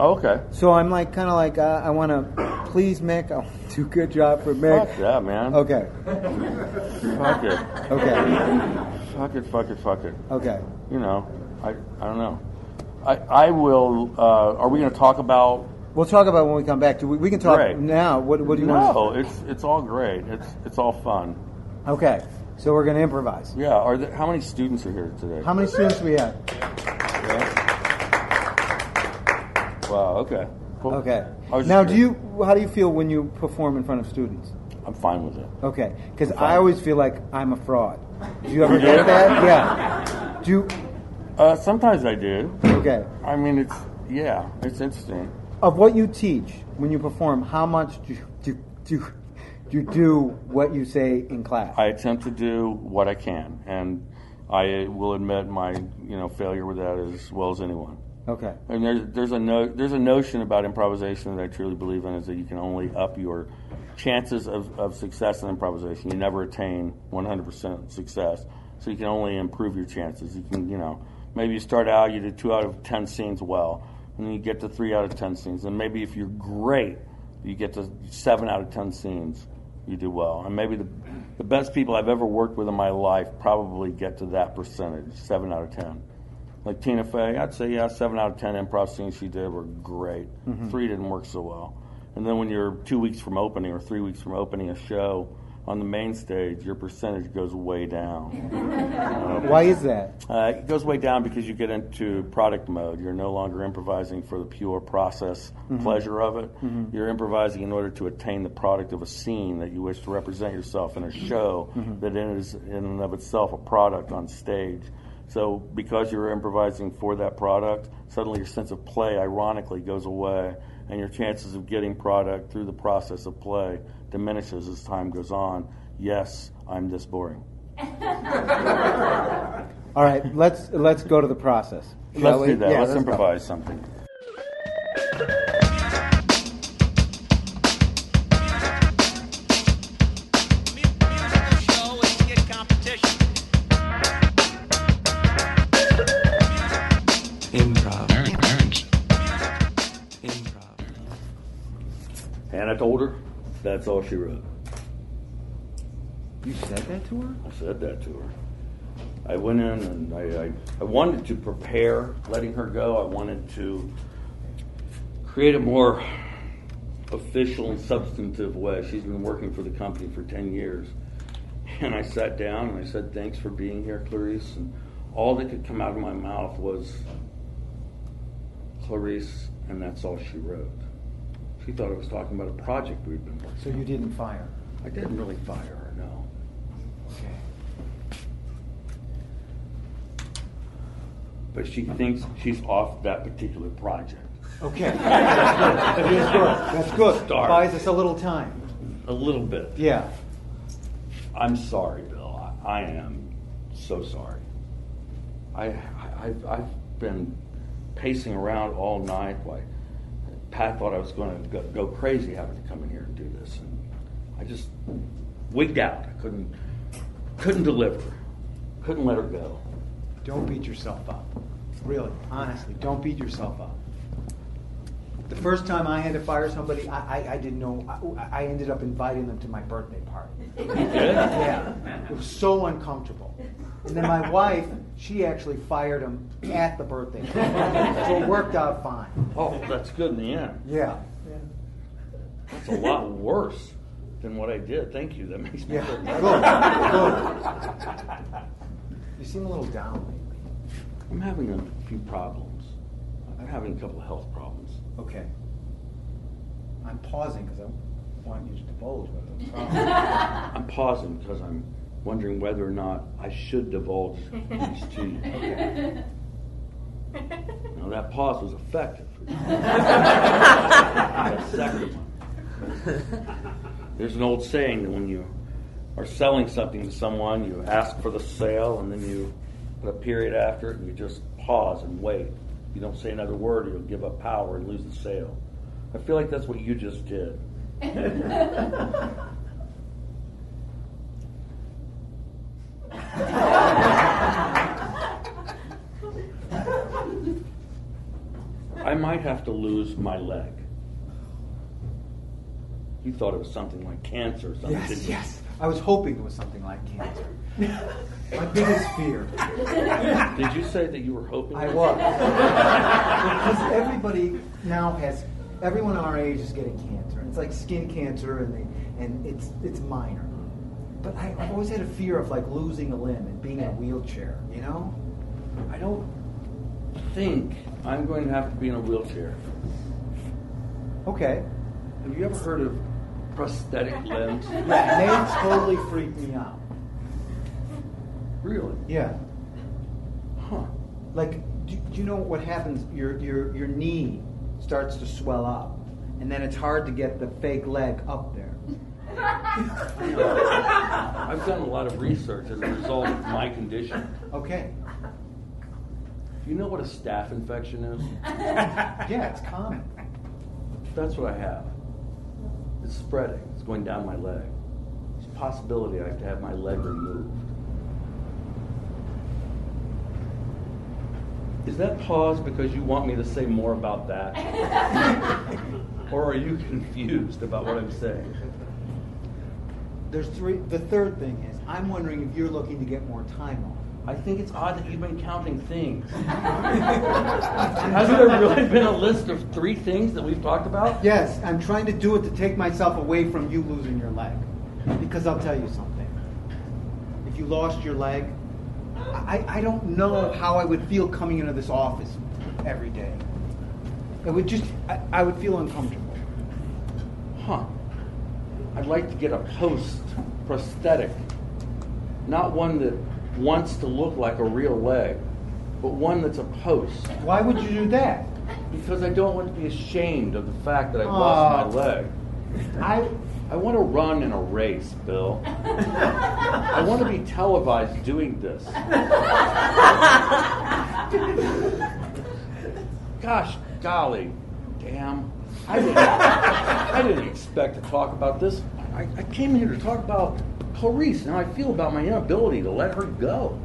Oh, okay.
So I'm like, kind of like, uh, I want to please Mick. I want to do a good job for Mick.
Fuck that, man.
Okay.
Fuck it.
Okay.
Fuck it, fuck it, fuck it.
Okay.
You know, I, I don't know. I, I will, uh, are we going to talk about
We'll talk about it when we come back. We, we can talk
Great.
now. What, what do you want?
No, it's it's all great. It's it's all fun.
Okay. So we're going to improvise.
Yeah. Are there, how many students are here today?
How many students do we have?
Yeah. Wow. Okay. Cool.
Okay. Now,
just
do you? How do you feel when you perform in front of students?
I'm fine with it.
Okay, because I always feel like I'm a fraud. Do you ever get that? Yeah. Do you?
Uh, sometimes I do.
Okay.
I mean, it's yeah, it's interesting.
Of what you teach when you perform, how much do you, do, do, do you do what you say in class?
I attempt to do what I can, and I will admit my you know failure with that as well as anyone.
Okay.
And there's there's a no, there's a notion about improvisation that I truly believe in is that you can only up your chances of, of success in improvisation. You never attain 100% success, so you can only improve your chances. You can you know maybe you start out you do two out of ten scenes well, and then you get to three out of ten scenes, and maybe if you're great, you get to seven out of ten scenes. You do well, and maybe the the best people I've ever worked with in my life probably get to that percentage, seven out of ten. Like Tina Fey, I'd say yeah, seven out of ten improv scenes she did were great. Mm-hmm. Three didn't work so well. And then when you're two weeks from opening or three weeks from opening a show on the main stage, your percentage goes way down.
Why is that?
Uh, it goes way down because you get into product mode. You're no longer improvising for the pure process mm-hmm. pleasure of it. Mm-hmm. You're improvising in order to attain the product of a scene that you wish to represent yourself in a show mm-hmm. that is in and of itself a product on stage. So because you're improvising for that product, suddenly your sense of play ironically goes away and your chances of getting product through the process of play diminishes as time goes on. Yes, I'm this boring.
All right, let's let's go to the process. shall
Let's
we?
do that.
Yeah,
let's
go.
improvise something. That's all she wrote.
You said that to her?
I said that to her. I went in and I, I, I wanted to prepare letting her go. I wanted to create a more official and substantive way. She's been working for the company for 10 years. And I sat down and I said, Thanks for being here, Clarice. And all that could come out of my mouth was Clarice, and that's all she wrote. She thought I was talking about a project we'd been working on.
So you didn't fire?
I didn't really fire her, no.
Okay.
But she thinks she's off that particular project.
Okay. That's good. That is good. That's good.
Start.
Buys us a little time.
A little bit.
Yeah.
I'm sorry, Bill. I, I am so sorry. I, I I've, I've been pacing around all night. Why? Pat thought I was going to go, go crazy having to come in here and do this, and I just wigged out. I couldn't couldn't deliver. Couldn't let her go.
Don't beat yourself up. Really, honestly, don't beat yourself up. The first time I had to fire somebody, I, I, I didn't know. I, I ended up inviting them to my birthday party. Yeah, it was so uncomfortable. And then my wife, she actually fired him at the birthday party, so it worked out fine.
Oh, that's good in the end.
Yeah,
That's a lot worse than what I did. Thank you. That makes me
yeah,
feel better.
good. You seem a little down lately.
I'm having a few problems. I'm having a couple of health problems.
Okay. I'm pausing because I want you to divulge what the problem.
I'm pausing because I'm wondering whether or not I should divulge these to you. Now that pause was effective. that second one. There's an old saying that when you are selling something to someone, you ask for the sale and then you put a period after it and you just pause and wait. You don't say another word, or you'll give up power and lose the sale. I feel like that's what you just did. I might have to lose my leg. You thought it was something like cancer or something,
Yes, yes. I was hoping it was something like cancer. My biggest fear.
Did you say that you were hoping?
I was. because everybody now has, everyone our age is getting cancer. It's like skin cancer, and they, and it's it's minor. But I, I've always had a fear of like losing a limb and being in a wheelchair. You know?
I don't think I'm going to have to be in a wheelchair.
Okay.
Have you ever heard of prosthetic limbs?
Yeah, they totally freak me out.
Really?
Yeah.
Huh.
Like, do, do you know what happens? Your your your knee starts to swell up, and then it's hard to get the fake leg up there.
I've done a lot of research as a result of my condition.
Okay.
Do you know what a staph infection is?
Yeah, it's common.
That's what I have. It's spreading. It's going down my leg. There's a possibility I have to have my leg removed. Is that pause because you want me to say more about that? or are you confused about what I'm saying?
There's three. The third thing is, I'm wondering if you're looking to get more time off.
I think it's odd that you've been counting things. Hasn't there really been a list of three things that we've talked about?
Yes, I'm trying to do it to take myself away from you losing your leg. Because I'll tell you something. If you lost your leg, I, I don't know how I would feel coming into this office every day. It would just, I, I would feel uncomfortable.
Huh. I'd like to get a post prosthetic. Not one that wants to look like a real leg, but one that's a post.
Why would you do that?
Because I don't want to be ashamed of the fact that I've lost my leg.
I,
I want to run in a race, Bill. I want to be televised doing this. Gosh, golly, damn. I didn't, I didn't expect to talk about this. I, I came here to talk about Clarice and how I feel about my inability to let her go.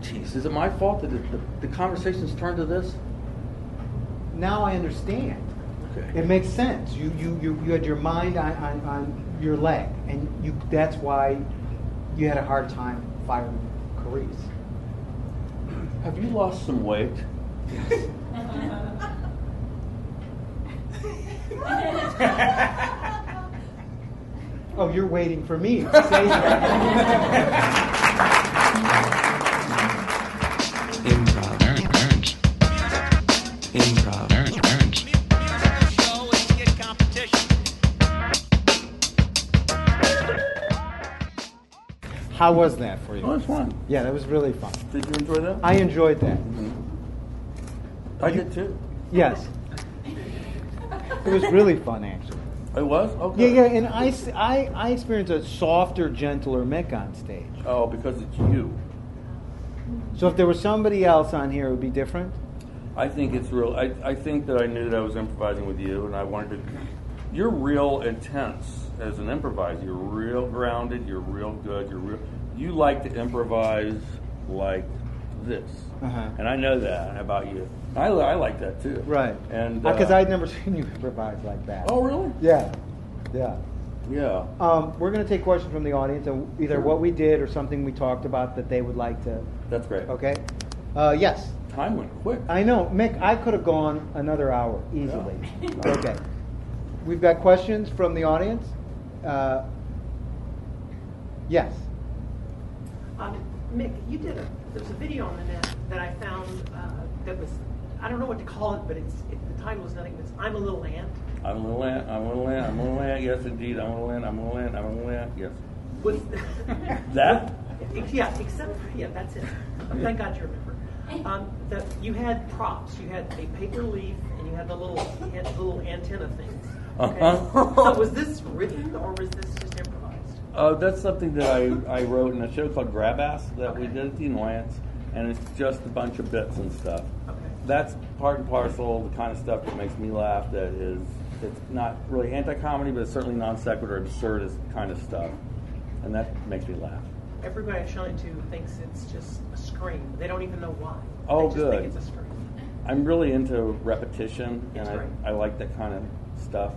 Jeez, is it my fault that it, the, the conversation's turned to this?
now I understand.
Okay.
It makes sense. You, you, you, you had your mind on, on, on your leg, and you, that's why you had a hard time firing Carice.
Have you lost some weight?
Oh, you're waiting for me to say that.
Improv.
Nerds.
Improv.
Nerds.
How was that for you?
Oh,
you?
it's fun.
Yeah, that was really fun.
Did you enjoy that?
I enjoyed that. Mm-hmm.
I did too.
Yes. It was really fun, actually.
It was? Okay.
Yeah, yeah, and I, I, I experienced a softer, gentler Mick on stage.
Oh, because it's you.
So if there was somebody else on here, it would be different?
I think it's real. I, I think that I knew that I was improvising with you, and I wanted to. You're real intense as an improviser. You're real grounded. You're real good. You're real. You like to improvise like this,
Uh-huh.
and I know that about you. I, I like that too.
Right.
And
Because
uh,
I'd never seen you improvise like that.
Oh, really?
Yeah. Yeah.
Yeah.
Um, we're going to take questions from the audience, and either what we did or something we talked about that they would like to.
That's great.
Okay. Uh, yes.
Time went quick.
I know, Mick. I could have gone another hour easily. Okay. We've got questions from the audience. Uh, yes.
Um, Mick, you did a, there's a video on the net that I found uh, that was, I don't know what to call it, but it's, it, the title is nothing, but it's I'm a Little Ant.
I'm a little ant. I'm a little ant. I'm a little ant. Yes, indeed. I'm a little ant. I'm a little ant. I'm a little ant. Yes.
Was,
That?
yeah, except, yeah, that's it. Thank God you remember. Um, the, you had props. You had a paper leaf and you had the little, an- little antenna things. Okay?
Uh-huh.
so was this written or was this just improvised?
Uh, that's something that I, I wrote in a show called Grab Ass that we did at the Annoyance, and it's just a bunch of bits and stuff.
Okay.
That's part and parcel the kind of stuff that makes me laugh. That is, it's not really anti-comedy, but it's certainly non sequitur, absurdist kind of stuff, and that makes me laugh.
Everybody I've shown it to thinks it's just a scream. They don't even know why.
Oh,
they just
good.
think it's a scream.
I'm really into repetition, and
It's
I,
great.
I like that kind of stuff.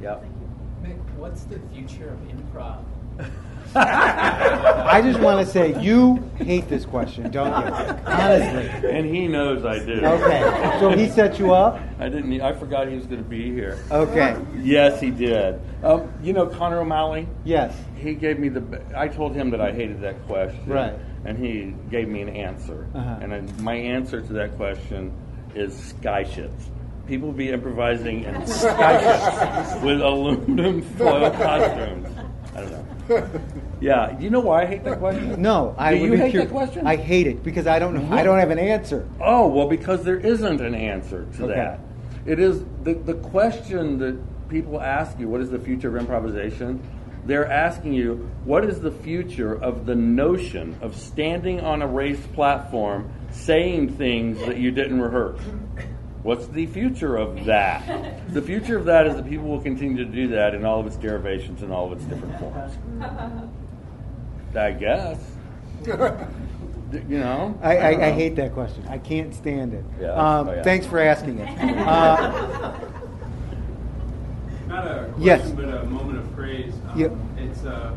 Yeah.
Thank you.
Mick, what's the future of improv
I just want to say you hate this question, don't you? Honestly.
And he knows I do.
Okay. So he set you up.
I didn't. I forgot he was going to be here.
Okay.
Yes, he did. Um, you know Connor O'Malley.
Yes.
He gave me the. I told him that I hated that question.
Right.
And he gave me an answer.
Uh-huh.
And then my answer to that question is skyships. People be improvising in skyships with aluminum foil costumes. I don't know. Yeah. Do you know why I hate that question?
No, I
Do
would
you
be
hate
cur-
that question?
I hate it because I don't know. I don't have an answer.
Oh, well, because there isn't an answer to
Okay.
that. It is the, the question that people ask you what is the future of improvisation? They're asking you what is the future of the notion of standing on a raised platform saying things that you didn't rehearse? What's the future of that? The future of that is that people will continue to do that in all of its derivations and all of its different forms. I guess. You know?
I, I,
don't
I hate that question. I can't stand it.
Yeah.
Um,
Oh, yeah.
Thanks for asking it. Uh,
Not a question,
Yes.
but a moment of praise. Um,
Yep.
It's uh,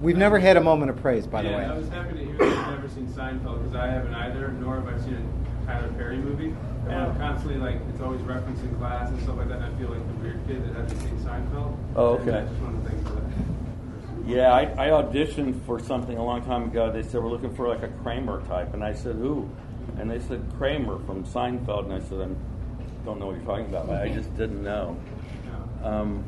we've never had a moment of praise, by the
yeah, I was happy to hear that you've never seen Seinfeld because I haven't either, nor have I seen a Tyler Perry movie. And I'm constantly like, it's always referencing class and stuff like that. And I feel like the weird kid that hasn't seen Seinfeld.
Oh,
And
okay.
that's just one of the things that.
Yeah, I, I auditioned for something a long time ago. They said we're looking for like a Kramer type, and I said who? And they said Kramer from Seinfeld, and I said I don't know what you're talking about. I just didn't know.
Yeah.
Um,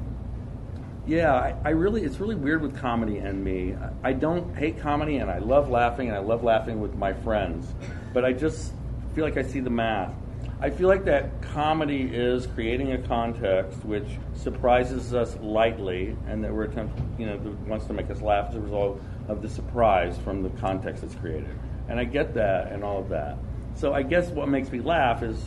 yeah, I, I really it's really weird with comedy and me. I, I don't hate comedy, and I love laughing, and I love laughing with my friends, but I just feel like I see the math. I feel like that comedy is creating a context which surprises us lightly, and that we're attempting, you know, wants to make us laugh as a result of the surprise from the context it's created. And I get that and all of that. So I guess what makes me laugh is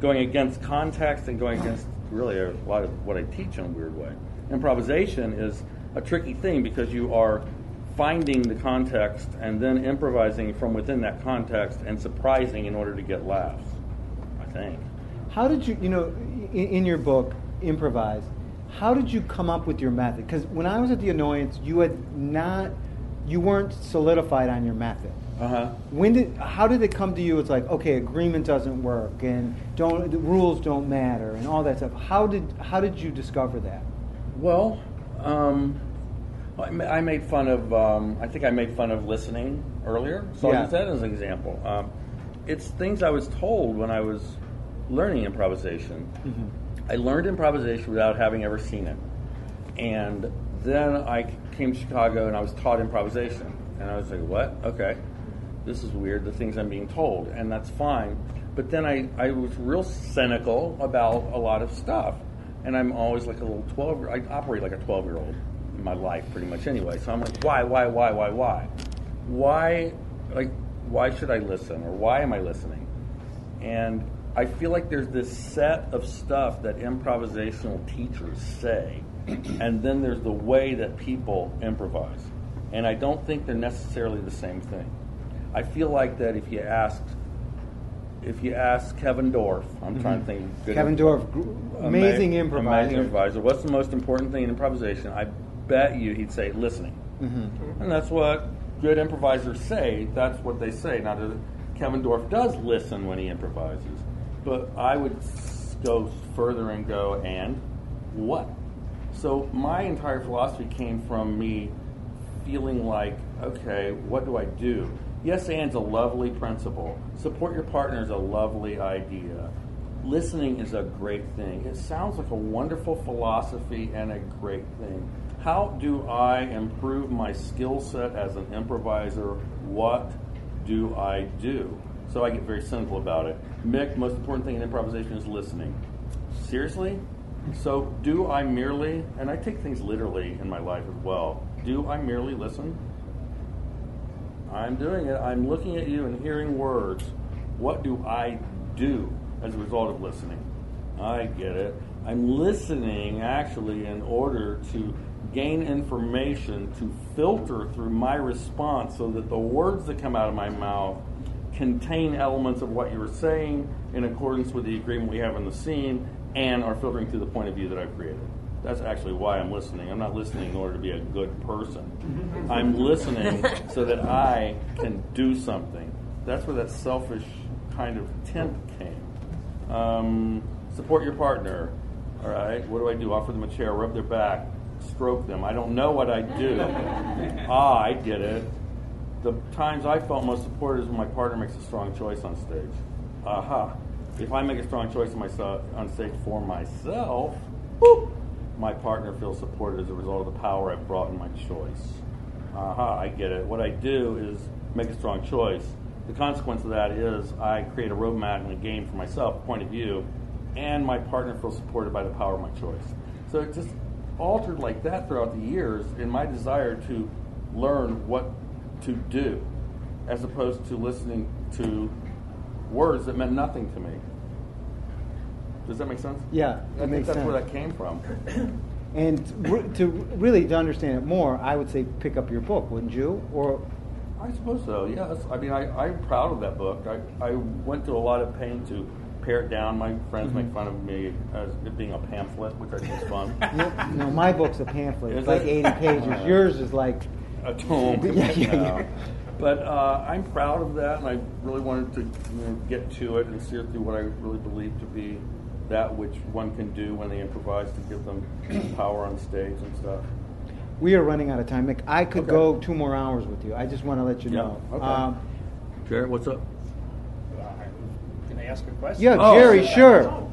going against context and going against really a lot of what I teach in a weird way. Improvisation is a tricky thing because you are finding the context and then improvising from within that context and surprising in order to get laughs. I think.
How did you, you know, in, in your book, Improvise, how did you come up with your method? Because when I was at The Annoyance, you had not, you weren't solidified on your method.
Uh huh.
When did, how did it come to you? It's like, okay, agreement doesn't work, and don't, the rules don't matter, and all that stuff. How did, how did you discover that?
Well, um, I made fun of. Um, I think I made fun of listening earlier. So I'll use that as an example. Um, it's things I was told when I was learning improvisation. I learned improvisation without having ever seen it, and then I came to Chicago and I was taught improvisation, and I was like, "What? Okay, this is weird. The things I'm being told, and that's fine." But then I, I was real cynical about a lot of stuff, and I'm always like a little twelve. I operate like a twelve year old my life, pretty much anyway. So I'm like, why, why, why, why, why, why? Like, why should I listen, or why am I listening? And I feel like there's this set of stuff that improvisational teachers say, and then there's the way that people improvise. And I don't think they're necessarily the same thing. I feel like that if you asked, if you ask Kevin Dorff, I'm trying to mm-hmm. think. good
Kevin Dorff, amazing
Ama-
improviser.
Amazing improviser. What's the most important thing in improvisation? I bet you he'd say listening.
Mm-hmm.
And that's what good improvisers say. That's what they say. Now, Kevin Dorff does listen when he improvises, but I would go further and go, and what? So my entire philosophy came from me feeling like, okay, what do I do? Yes and's a lovely principle. Support your partner is a lovely idea. Listening is a great thing. It sounds like a wonderful philosophy and a great thing. How do I improve my skill set as an improviser? What do I do? So I get very cynical about it. Mick, most important thing in improvisation is listening. Seriously? So do I merely, and I take things literally in my life as well, do I merely listen? I'm doing it. I'm looking at you and hearing words. What do I do as a result of listening? I get it. I'm listening actually in order to gain information to filter through my response so that the words that come out of my mouth contain elements of what you were saying in accordance with the agreement we have in the scene and are filtering through the point of view that I've created. That's actually why I'm listening. I'm not listening in order to be a good person. I'm listening so that I can do something. That's where that selfish kind of tint came. Um, support your partner. All right. What do I do? Offer them a chair, rub their back, stroke them. I don't know what I do. ah, I get it. The times I felt most supported is when my partner makes a strong choice on stage. Aha. If I make a strong choice on myself on stage for myself, whoop, my partner feels supported as a result of the power I've brought in my choice. Aha, I get it. What I do is make a strong choice. The consequence of that is I create a roadmap and a game for myself, point of view, and my partner feels supported by the power of my choice. So it just altered like that throughout the years in my desire to learn what to do, as opposed to listening to words that meant nothing to me. Does that make sense?
Yeah,
I think that's
sense.
where that came from.
And re- to really to understand it more, I would say pick up your book, wouldn't you? Or
I suppose so. Yes. I mean, I, I'm proud of that book. I, I went through a lot of pain to pare it down. My friends
Mm-hmm.
make fun of me as it being a pamphlet, which I think is fun.
no, no, my book's a pamphlet. It's like 80 pages. Yours is like
a tome.
Yeah, yeah, yeah.
But uh, I'm proud of that, and I really wanted to you know, get to it and see it through what I really believe to be that which one can do when they improvise to give them power on stage and stuff.
We are running out of time. Mick, I could
Okay.
go two more hours with you. I just want to let you
Yeah,
know.
okay.
Um,
Jared, what's up?
Can I ask a question?
yeah,
Oh.
Jerry, sure.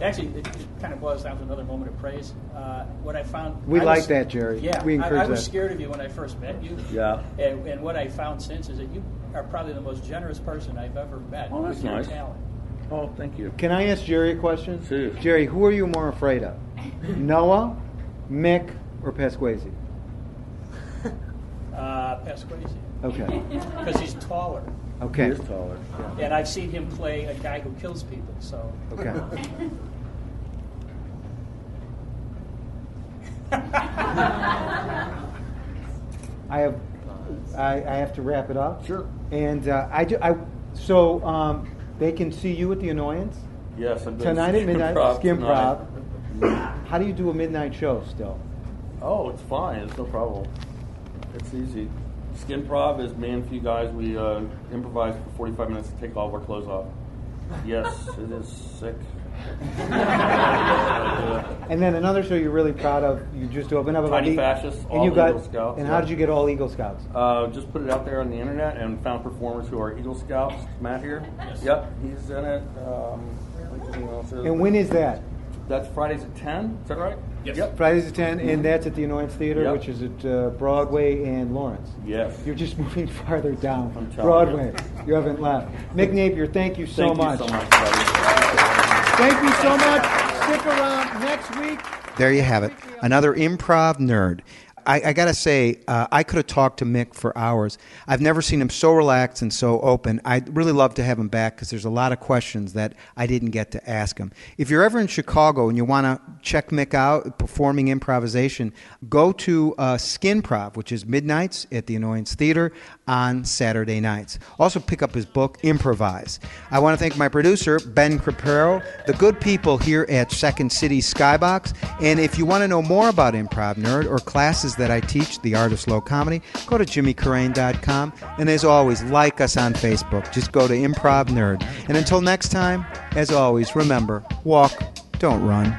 Actually, it, it kind of boils down to another moment of praise. Uh, what I found.
We
I
like
was-
that, Jerry.
Yeah,
We
I-
encourage
I, was
that.
scared of you when I first met you.
Yeah.
And, and what I found since is that you are probably the most generous person I've ever met
Oh, that's nice.
talent.
Oh, thank you.
Can I ask Jerry a question?
Sure.
Jerry, who are you more afraid of? Noah, Mick, or Pasquesi?
Uh, Pasquesi.
Okay.
Because he's taller.
Okay.
He is taller.
And I've seen him play a guy who kills people, so.
Okay. I have, I, I have to wrap it up.
Sure.
And uh, I do. I so um, they can see you at the Annoyance
Yes, I'm doing
tonight at midnight.
Skinprov
Skim
tonight.
How do you do a midnight show still?
Oh, it's fine. It's no problem. It's easy. Skin prov is me and a few guys. We uh, improvise for 45 minutes to take all of our clothes off. Yes, it is sick.
And then another show you're really proud of. You just opened up about
Tiny
the-
Fascists,
and
all
you got.
Eagle Scouts,
and
yeah.
how did you get all Eagle Scouts?
Uh, just put it out there on the internet and found performers who are Eagle Scouts. Matt here. Yes. Yep, he's in it. Um, what's his name else is?
And when is that?
That's Fridays at 10. Is that right?
Yes.
Yep.
Fridays at 10, and that's at the Annoyance Theater,
Yep.
which is at uh, Broadway and Lawrence.
Yes.
You're just moving farther down.
I'm
Broadway.
you.
You. haven't left. Mick Napier, thank you so
Thank
much.
you so much, buddy.
Thank you so much. Stick around next week.
There you have it. Another improv nerd. I, I got to say, uh, I could have talked to Mick for hours. I've never seen him so relaxed and so open. I'd really love to have him back because there's a lot of questions that I didn't get to ask him. If you're ever in Chicago and you want to check Mick out performing improvisation, go to uh, Skinprov, which is midnights at the Annoyance Theater on Saturday nights. Also, pick up his book, Improvise. I want to thank my producer, Ben Crepero, the good people here at Second City Skybox. And if you want to know more about Improv Nerd or classes that I teach, the art of slow comedy, go to jimmycarrane.com. And as always, like us on Facebook. Just go to Improv Nerd. And until next time, as always, remember walk, don't run.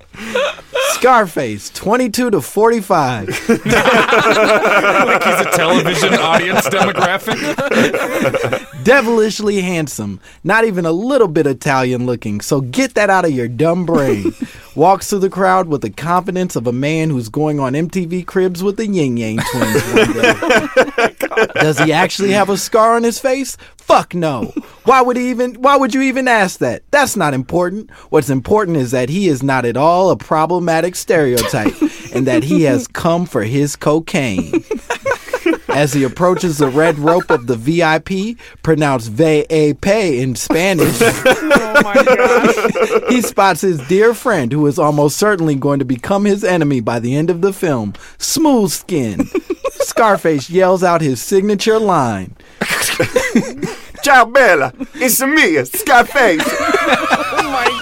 Scarface, 22 to 45.
like he's a television audience demographic.
Devilishly handsome, not even a little bit Italian looking, so get that out of your dumb brain. Walks through the crowd with the confidence of a man who's going on MTV Cribs with the Ying Yang twins one day. Oh Does he actually have a scar on his face? Fuck no. Why would he even why would you even ask that? That's not important. What's important is that he is not at all a problematic stereotype and that he has come for his cocaine. As he approaches the red rope of the VIP, pronounced VAP in Spanish,
oh my god!
he spots his dear friend who is almost certainly going to become his enemy by the end of the film, Smooth Skin. Scarface yells out his signature line.
Ciao, Bella. It's me, Scarface. Oh